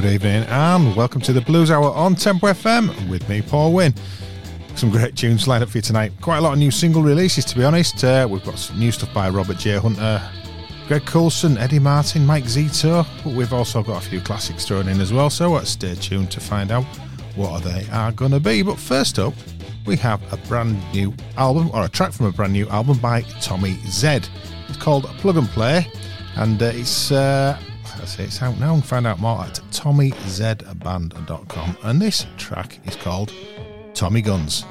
Good evening and welcome to the Blues Hour on Tempo FM with me, Paul Wynn. Some great tunes lined up for you tonight. Quite a lot of new single releases, to be honest. Uh, we've got some new stuff by Robert J. Hunter, Greg Coulson, Eddie Martin, Mike Zito, but we've also got a few classics thrown in as well, so uh, stay tuned to find out what they are going to be. But first up, we have a brand new album, or a track from a brand new album by Tommy Z. It's called Plug and Play, and uh, it's uh, say it's out now. And find out more at TommyZBand.com. And this track is called Tommy Guns.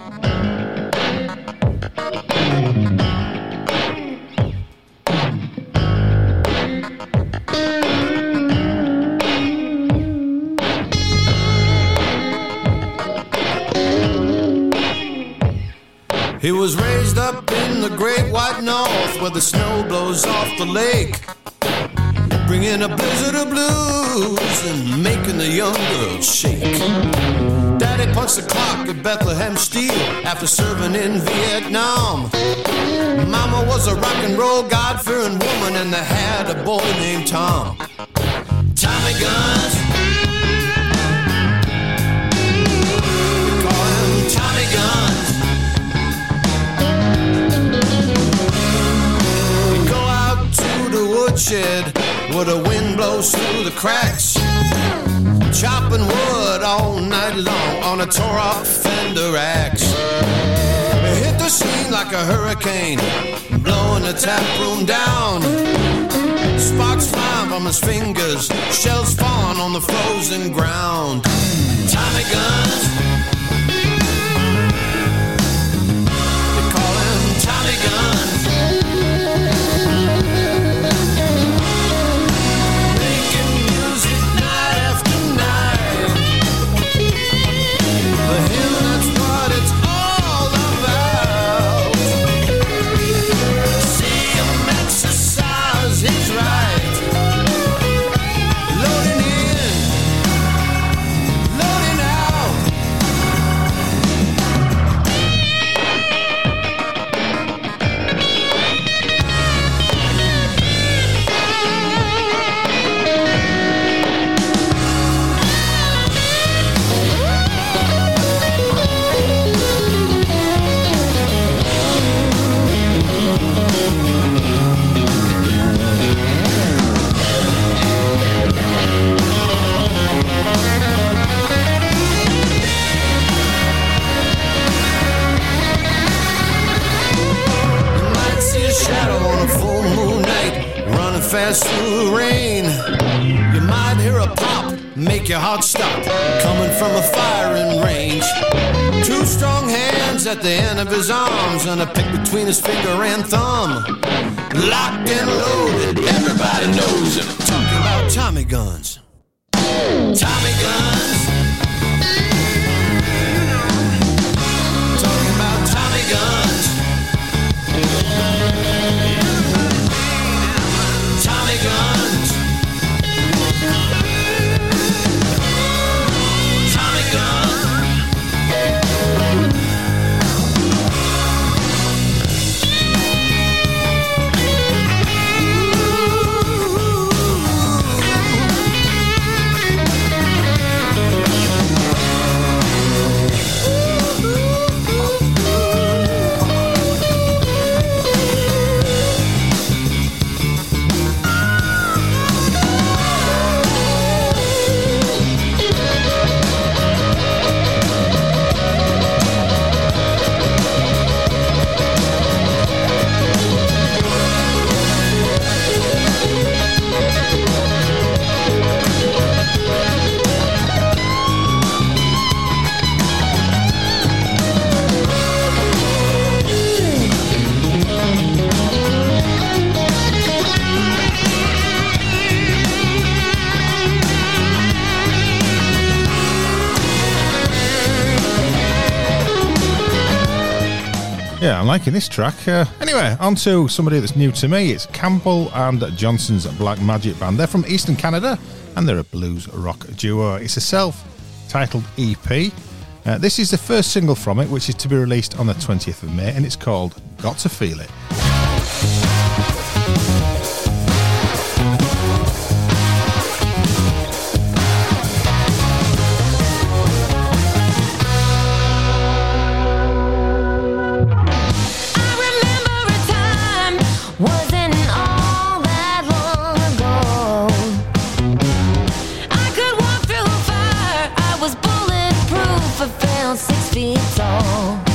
He was raised up in the great white north where the snow blows off the lake bringing a blizzard of blues and making the young girls shake. Daddy punched the clock at Bethlehem Steel after serving in Vietnam. Mama was a rock and roll God fearing woman and they had a boy named Tom. Tommy Guns. We call him Tommy Guns. We go out to the woodshed where the wind blows through the cracks. Chopping wood all night long on a tore up fender axe. Hit the scene like a hurricane, blowing the tap room down. Sparks fly from his fingers, shells falling on the frozen ground. Tommy guns. They call him Tommy guns. Fast through the rain. You might hear a pop, make your heart stop, coming from a firing range. Two strong hands at the end of his arms, and a pick between his finger and thumb. Locked and loaded, everybody knows him. Talking about Tommy guns. Tommy liking this track. Uh, anyway, on to somebody that's new to me. It's Campbell and Johnson's Black Magic Band. They're from Eastern Canada and they're a blues rock duo. It's a self titled EP. Uh, this is the first single from it, which is to be released on the 20th of May, and it's called Got to Feel It. feet tall.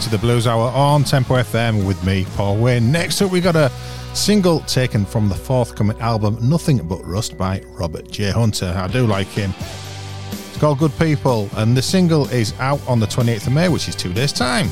To the Blues Hour on Tempo FM with me, Paul Wayne. Next up, we got a single taken from the forthcoming album Nothing But Rust by Robert J. Hunter. I do like him. It's called Good People, and the single is out on the 28th of May, which is two days' time.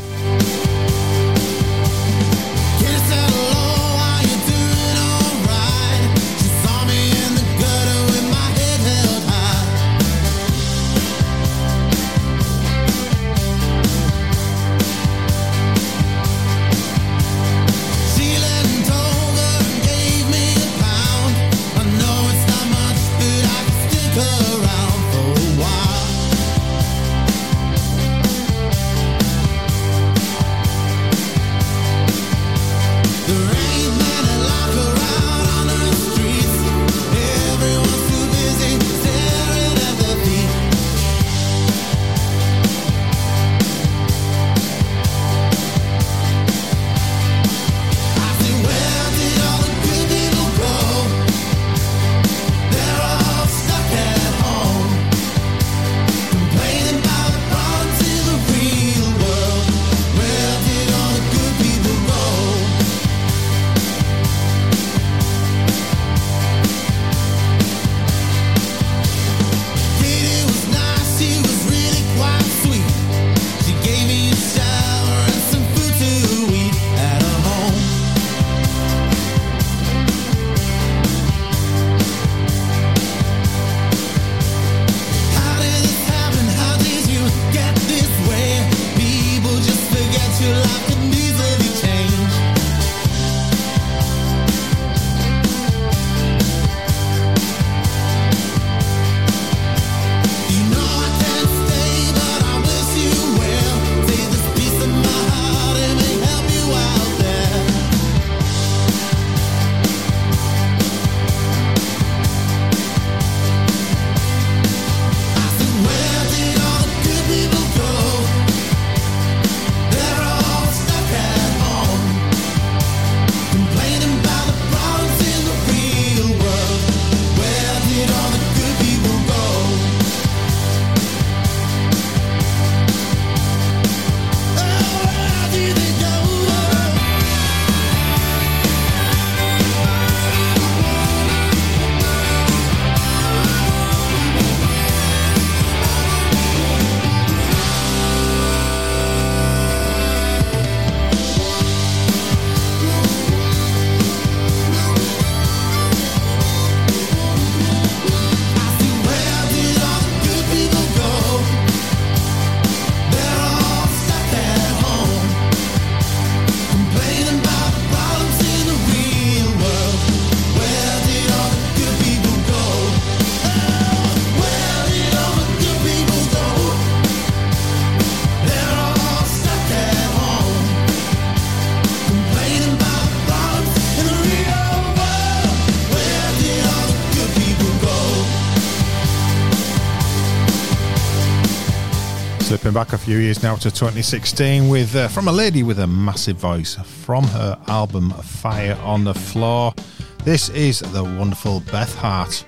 Back a few years now to 2016 with uh, from a lady with a massive voice from her album Fire on the Floor. This is the wonderful Beth Hart.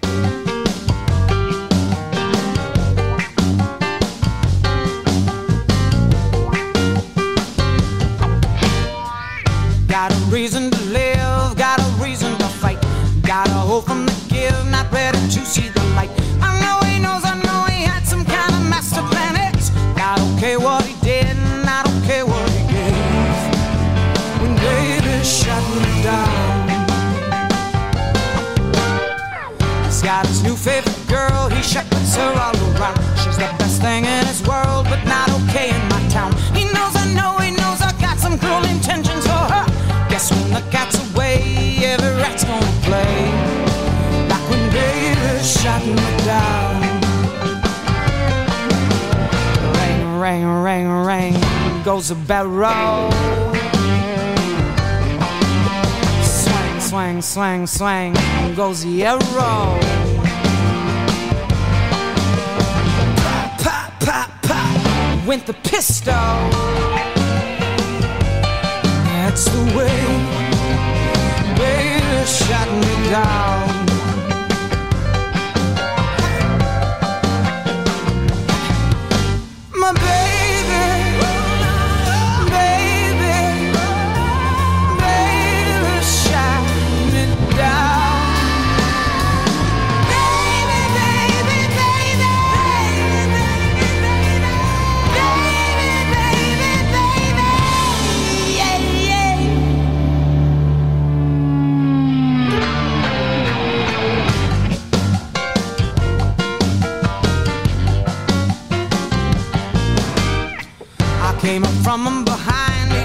Got his new favorite girl. He shepherds her all around. She's the best thing in his world, but not okay in my town. He knows I know, he knows I got some cruel intentions for her. Guess when the cat's away, every rat's gonna play. Like when baby shot me down. ring, ring, ring ring goes a barrel. Swing, swing, swing, swing goes the arrow. Went the pistol. That's the way, baby, shot me down.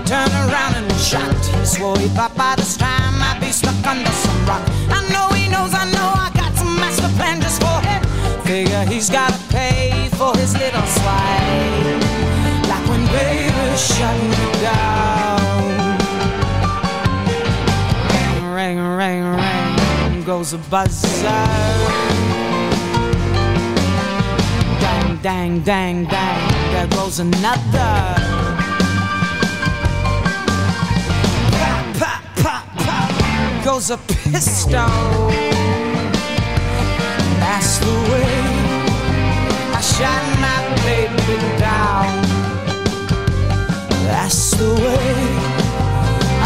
Turned around and shocked. He swore he thought by this time I'd be stuck under some rock. I know he knows, I know I got some master plan just for him. Figure he's gotta pay for his little slide. Like when baby shut me down. Ring, ring, ring, ring goes a buzzer. Dang, dang, dang, dang, there goes another. Goes a pistol. That's the way I shot my baby down. That's the way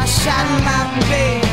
I shot my baby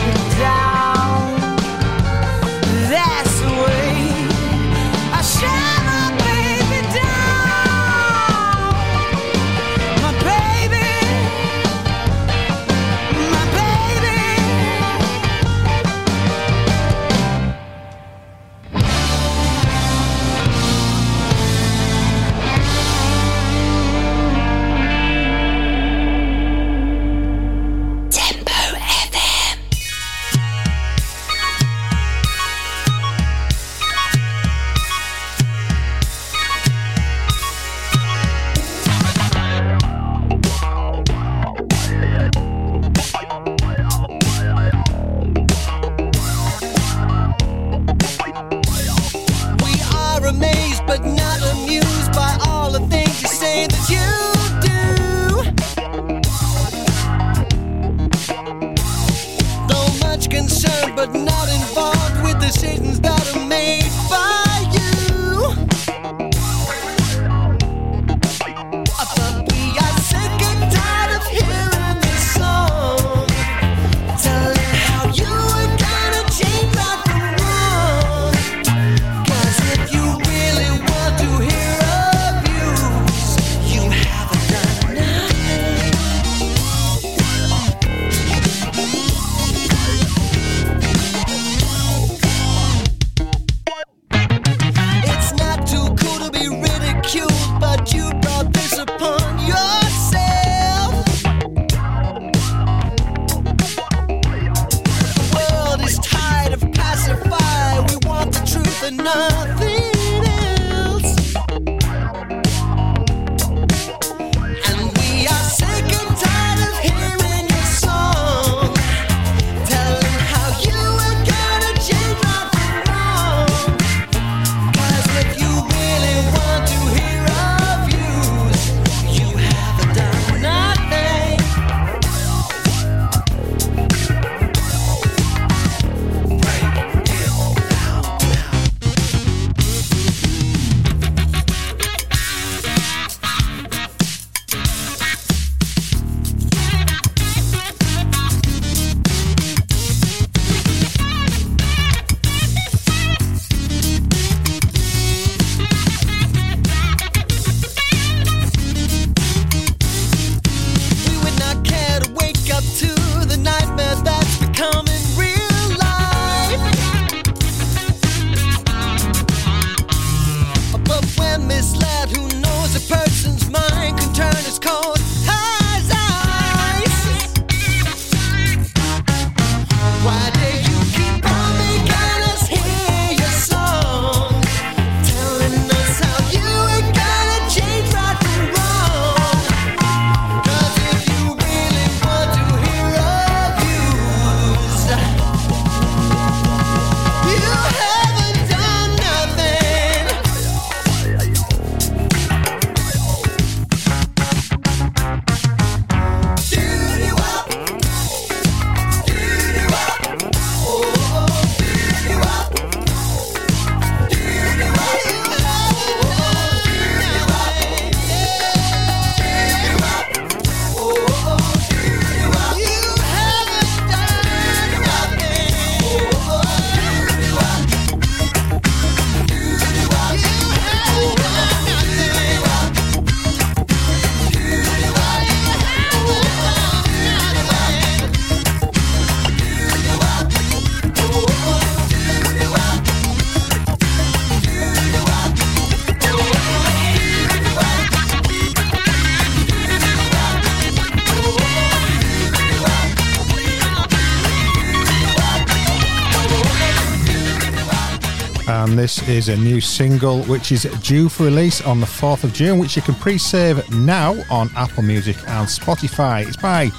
is a new single which is due for release on the 4th of June, which you can pre save now on Apple Music and Spotify. It's by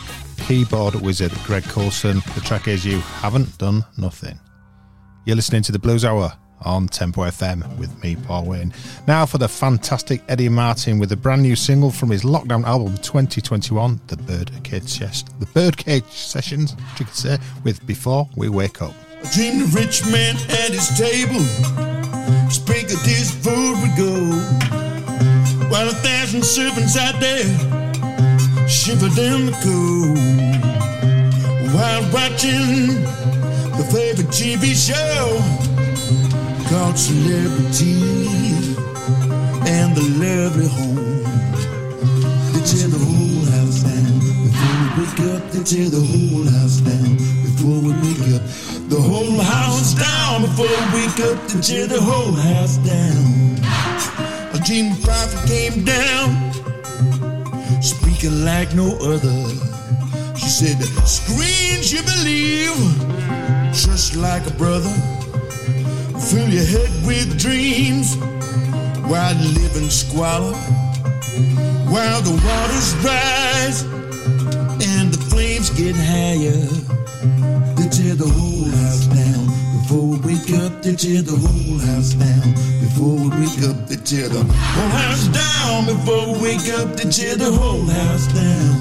keyboard wizard Greg Coulson. The track is You Haven't Done Nothing. You're listening to the Blues Hour on Tempo FM with me, Paul Wayne. Now for the fantastic Eddie Martin with a brand new single from his lockdown album 2021, The Birdcage, the Birdcage Sessions, you could say, with Before We Wake Up. I dreamed rich man at his table, speak of this food would go, while a thousand servants out there shivered in the cold, while watching the favorite TV show called Celebrity and the lovely home. They tear the They tear the whole house down before we wake up. The whole house down before we wake up. They tear the whole house down. A dream prophet came down, speaking like no other. She said, Screens you believe, just like a brother. Fill your head with dreams while you live in squalor. While the waters rise and get higher, they tear the whole house down. Before we wake up, they tear the whole house down. Before we wake up, they tear the whole house down. Before we wake up, they tear the whole house down.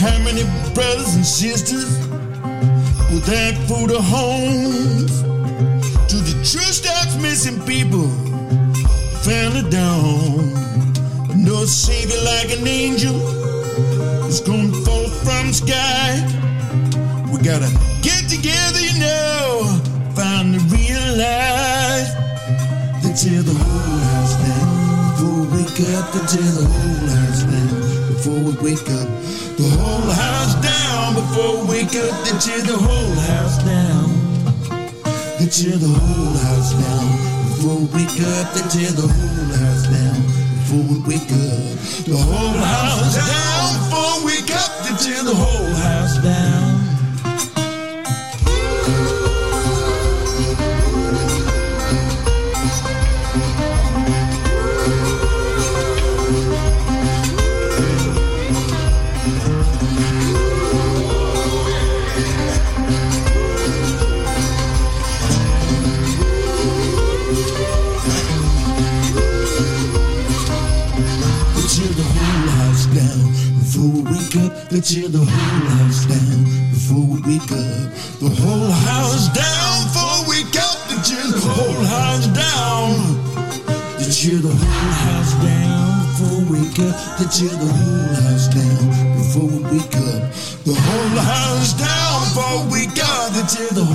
How many brothers and sisters without for the homes? To the church that's missing people, family down. No savior like an angel is gonna fall from sky. We gotta get together, you know, finally realize they tear the whole house down before we wake up. They tear the whole house down before we wake up. The whole house down before we wake up. They tear the whole house down. They tear the whole house down before we wake up. They tear the whole house down before we wake up. The whole house down tear the whole Tear the whole house down before we wake up. The whole house down before we wake up. They tear the whole house down. They tear the whole house down before we wake up. They tear the whole house down before we wake up. The whole house down before we wake up. They tear the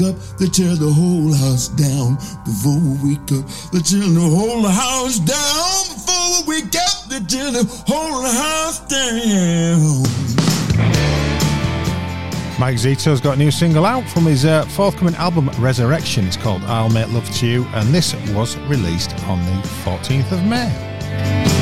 wake up. They tear the whole house down before we wake up. They tear the whole house down before we wake up. They tear the whole house down. Mike Zito's got a new single out from his uh, forthcoming album Resurrection. It's called I'll Make Love to You, and this was released on the 14th of May.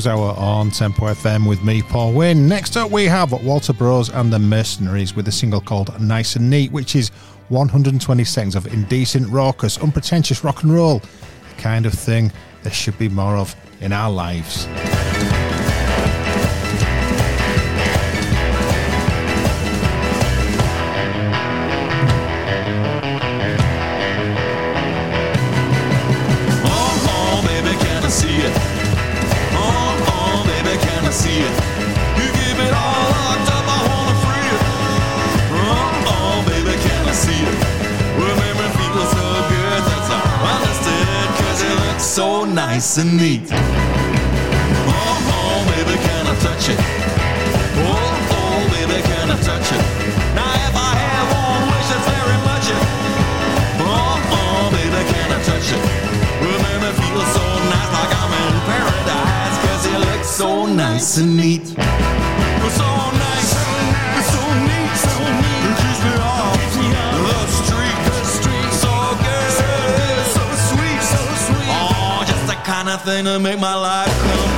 Blues Hour on Tempo FM with me, Paul Win. Next up, we have Walter Broes and the Mercenaries with a single called Nice and Neat, which is 120 seconds of indecent, raucous, unpretentious rock and roll, the kind of thing there should be more of in our lives. Destiny. nothing to make my life come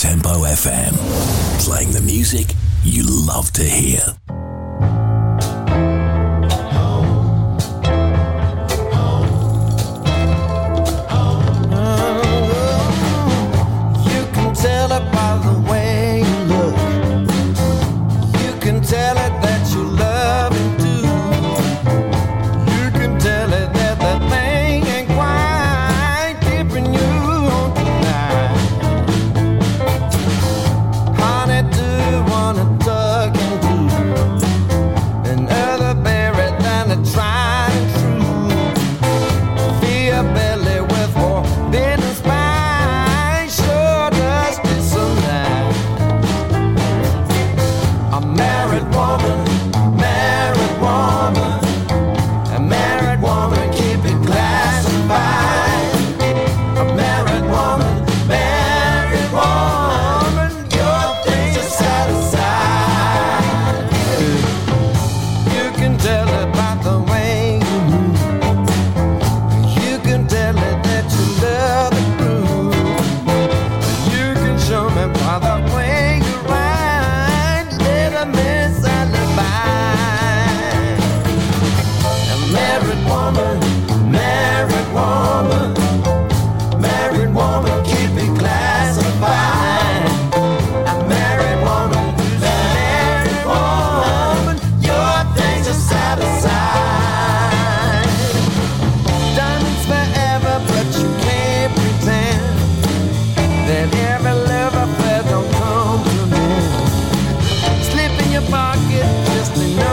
Tempo FM, playing the music you love to hear. pocket just enough.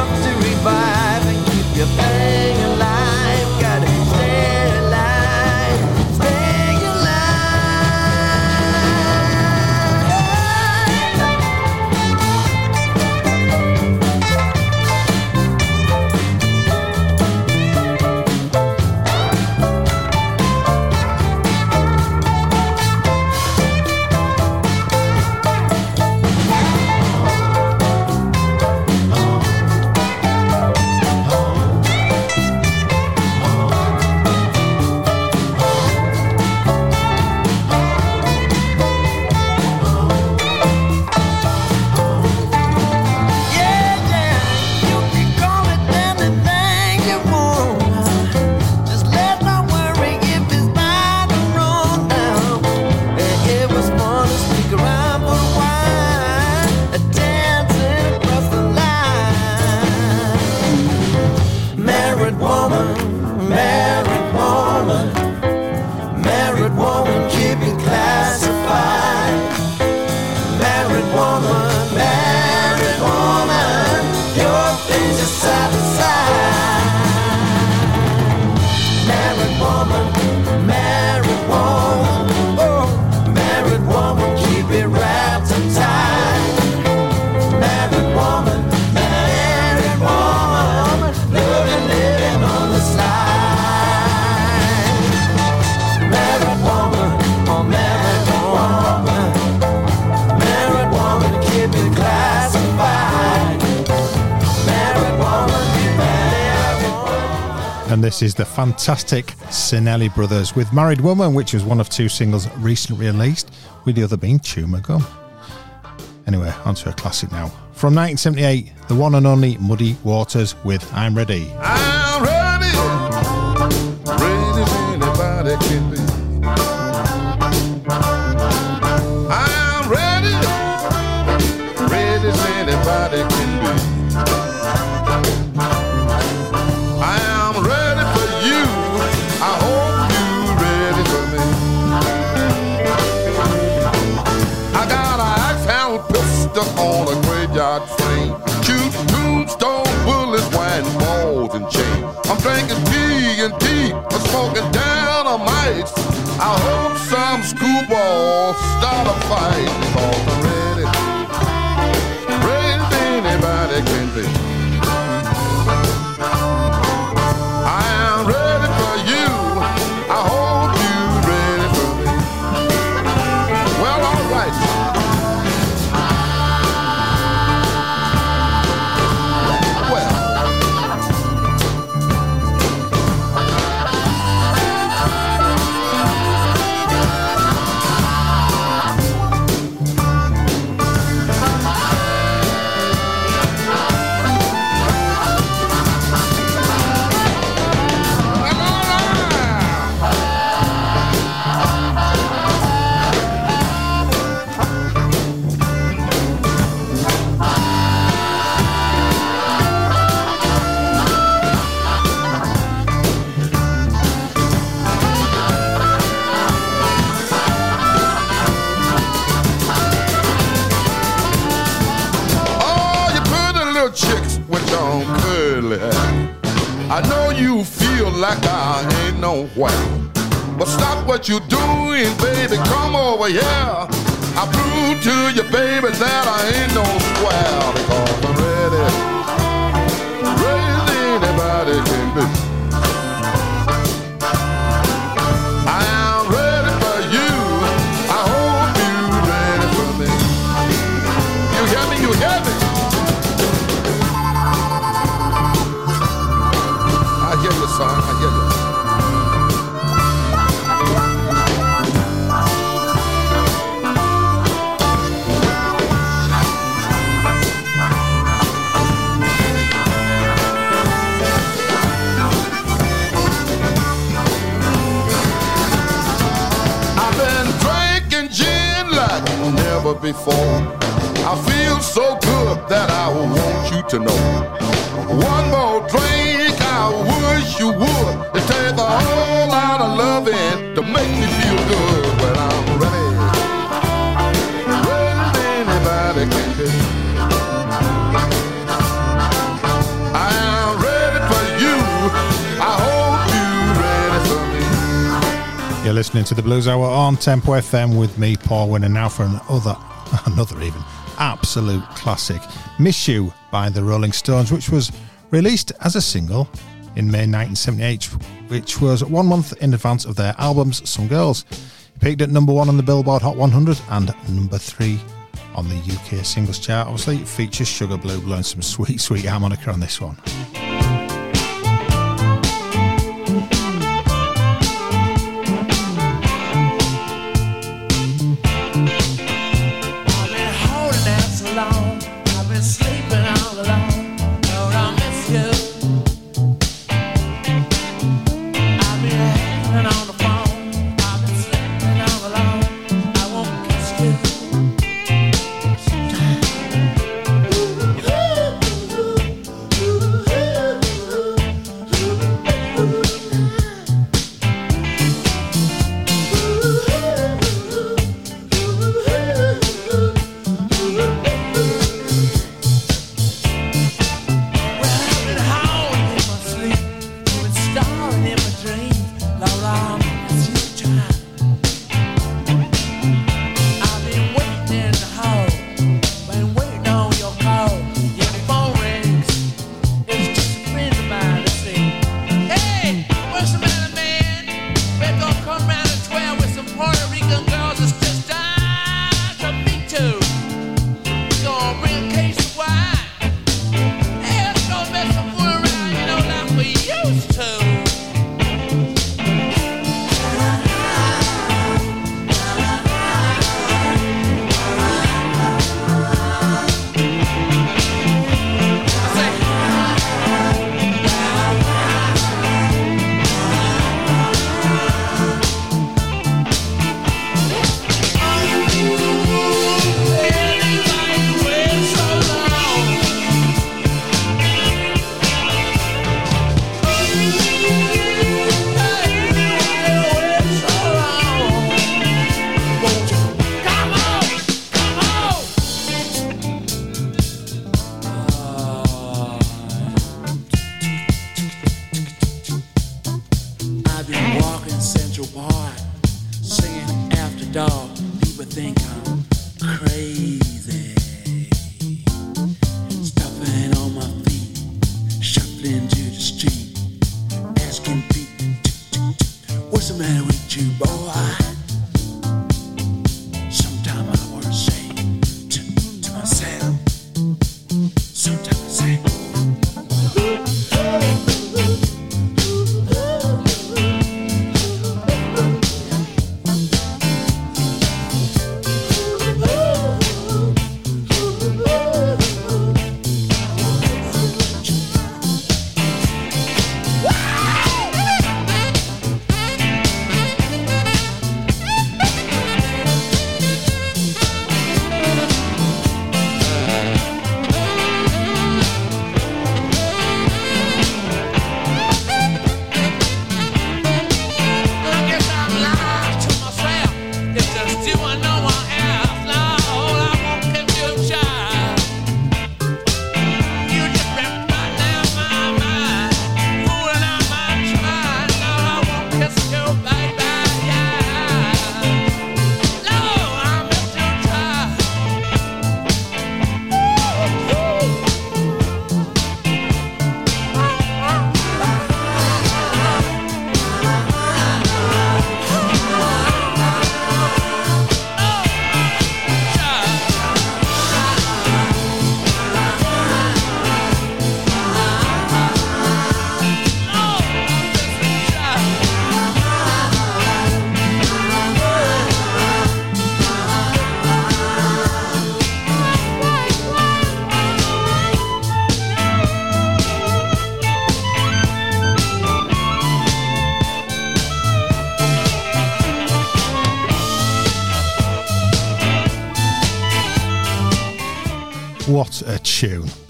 This is the fantastic Cinelli Brothers with Married Woman, which was one of two singles recently released, with the other being Chuma Gum. Anyway, onto a classic now. From 1978, the one and only Muddy Waters with I'm Ready. I hope some screwball start a fight. Like I ain't no nowhere. But stop what you're doing, baby. Come over here. I prove to you, baby, that I ain't no square. Because I'm. Ready before. I feel so good that I want you to know. One more drink, I wish you would. It takes a whole lot of loving to make me feel good. But I'm ready, as anybody can be. I am ready for you. I hope you ready for me. You're listening to the Blues Hour on Tempo FM with me, Paul Winner. Now for another, another even absolute classic, "Miss You" by the Rolling Stones, which was released as a single in May 1978, which was one month in advance of their albums "Some Girls." It peaked at number one on the Billboard Hot 100 and number three on the UK singles chart. Obviously, it features Sugar Blue blowing some sweet, sweet harmonica on this one.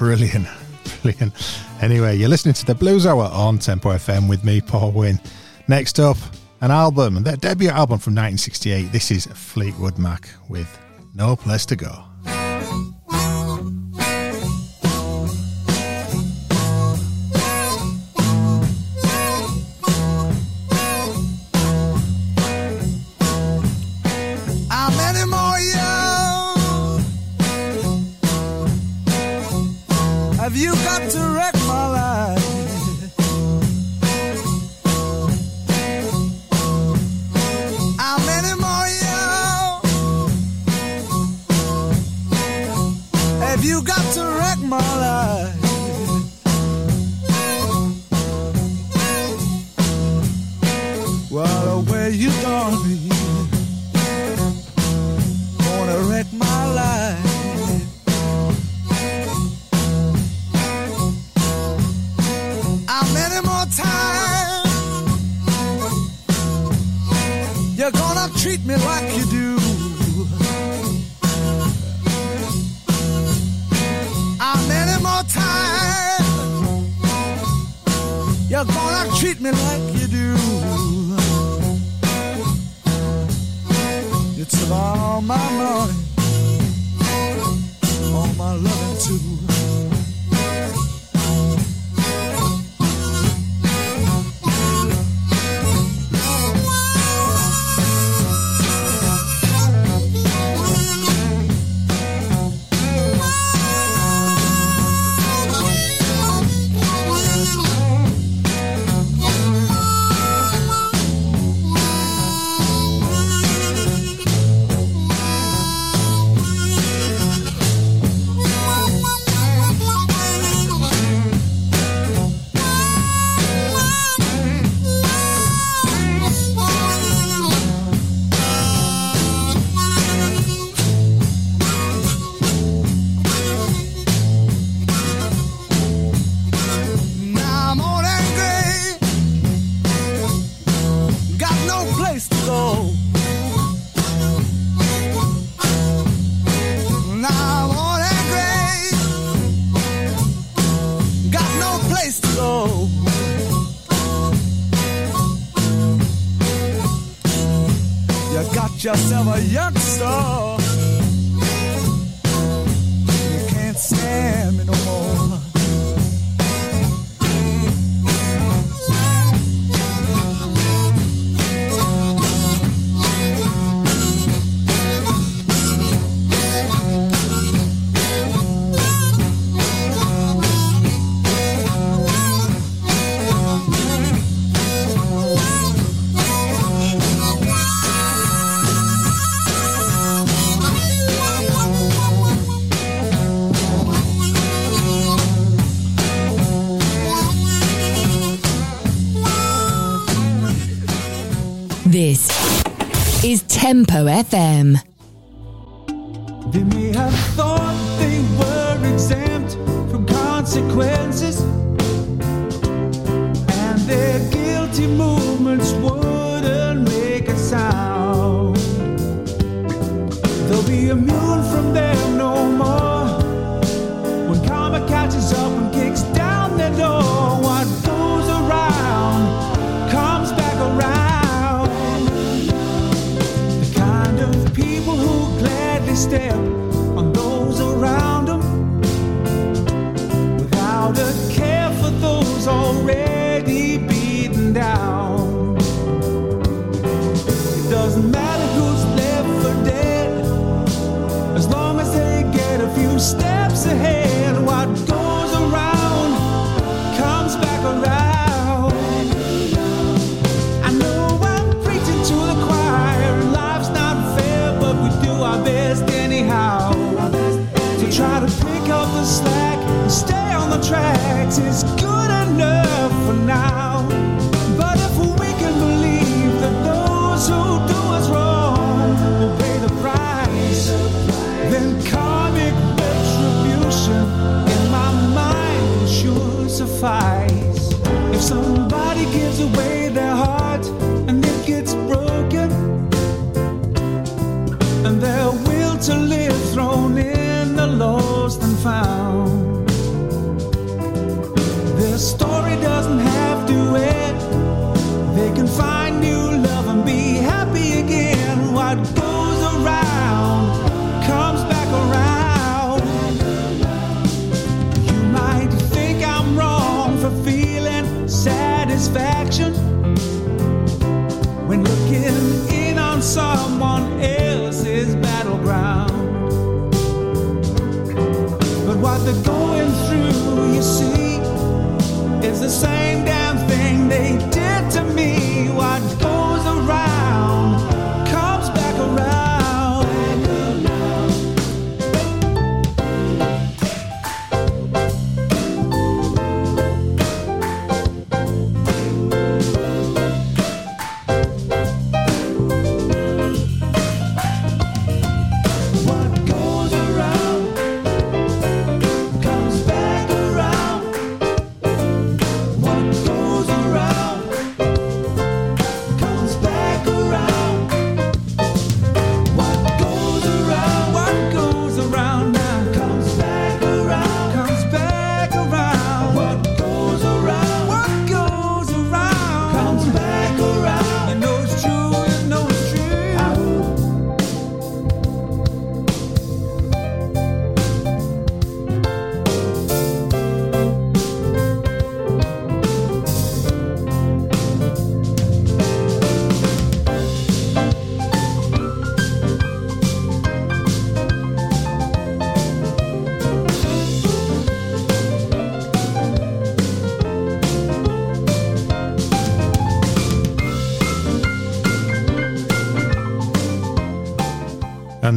Brilliant. Brilliant. Anyway, you're listening to the Blues Hour on Tempo FM with me, Paul Wynn. Next up, an album, their debut album from 1968. This is Fleetwood Mac with No Place to Go. treat me like you Tempo FM.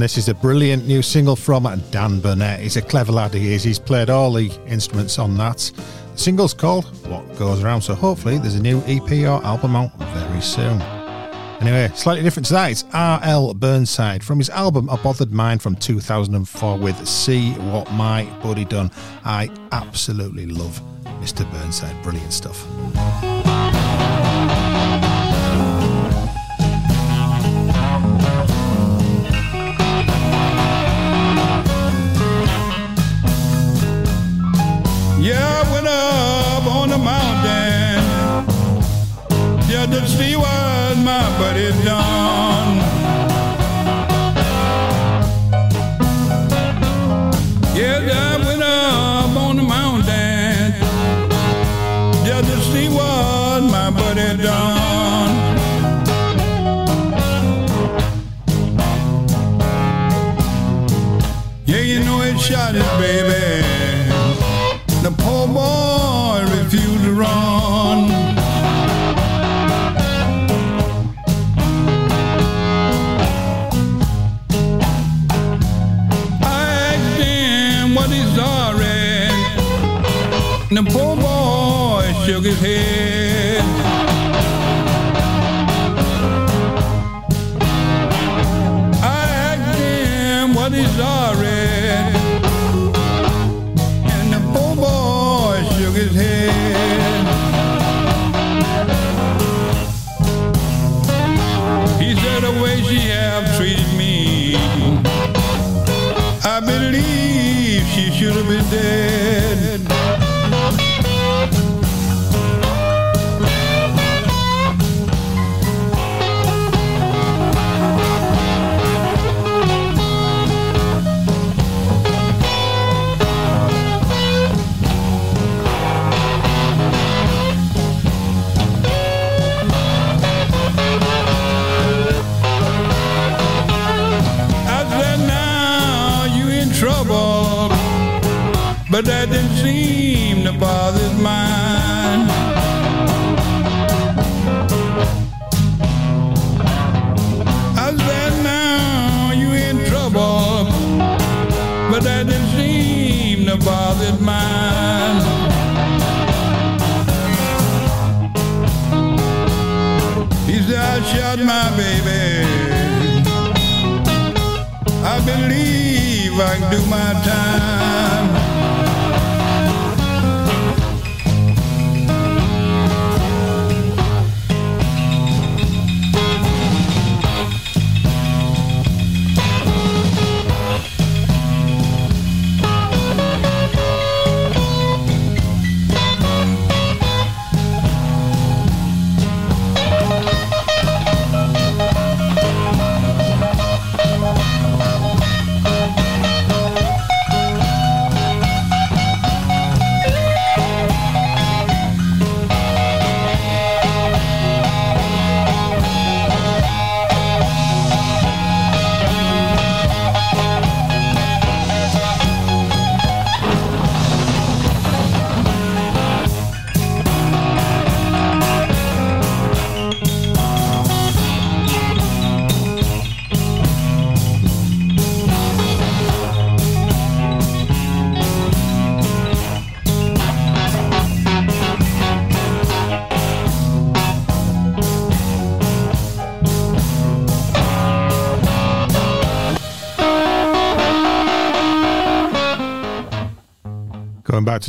this is a brilliant new single from Dan Burnett. He's a clever lad, he is. He's played all the instruments on that. The single's called What Goes Around, so hopefully there's a new EP or album out very soon. Anyway, slightly different to that, it's R.L. Burnside from his album A Bothered Mind from 2004 with See What My Buddy Done. I absolutely love Mr. Burnside. Brilliant stuff. but it don't. shook his head. I can do my time.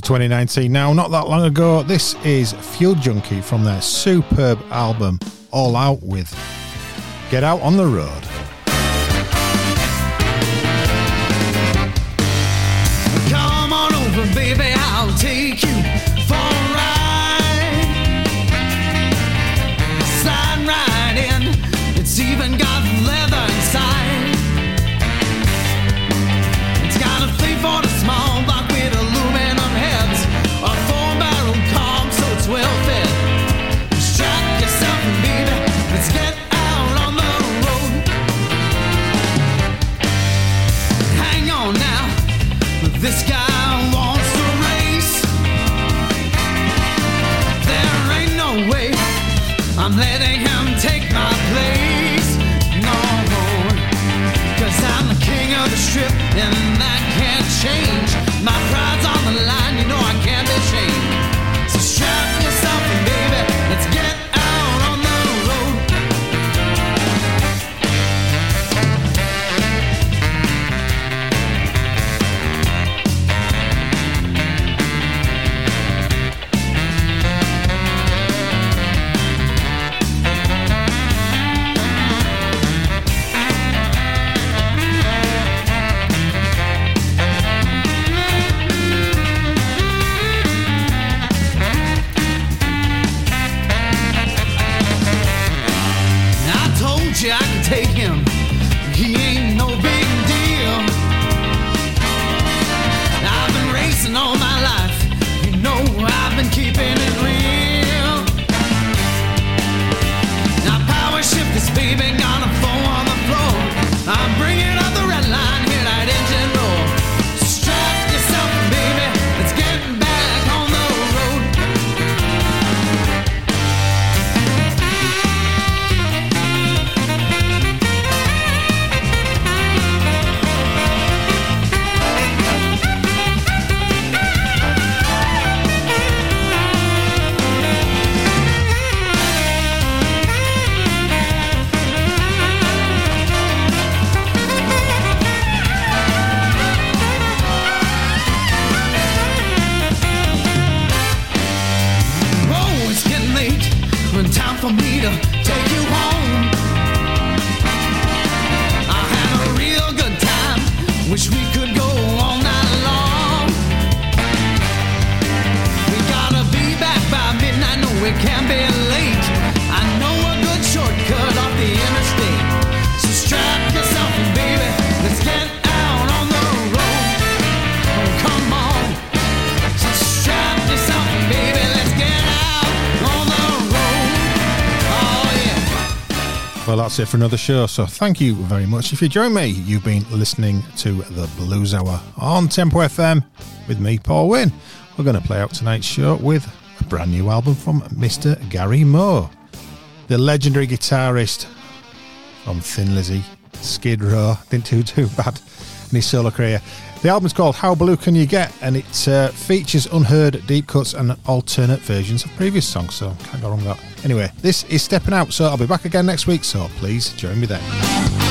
2019 now, not that long ago. This is Fuel Junkie from their superb album All Out With. Get out on the road. Wish we Well, that's it for another show. So thank you very much. If you join me, you've been listening to the Blues Hour on Tempo FM with me, Paul Wynn. We're going to play out tonight's show with a brand new album from Mr. Gary Moore, the legendary guitarist from Thin Lizzy, Skid Row. Didn't do too bad in his solo career. The album's called How Blue Can You Get, and it uh, features unheard deep cuts and alternate versions of previous songs, so can't go wrong with that. Anyway, this is Stepping Out, so I'll be back again next week, so please join me then.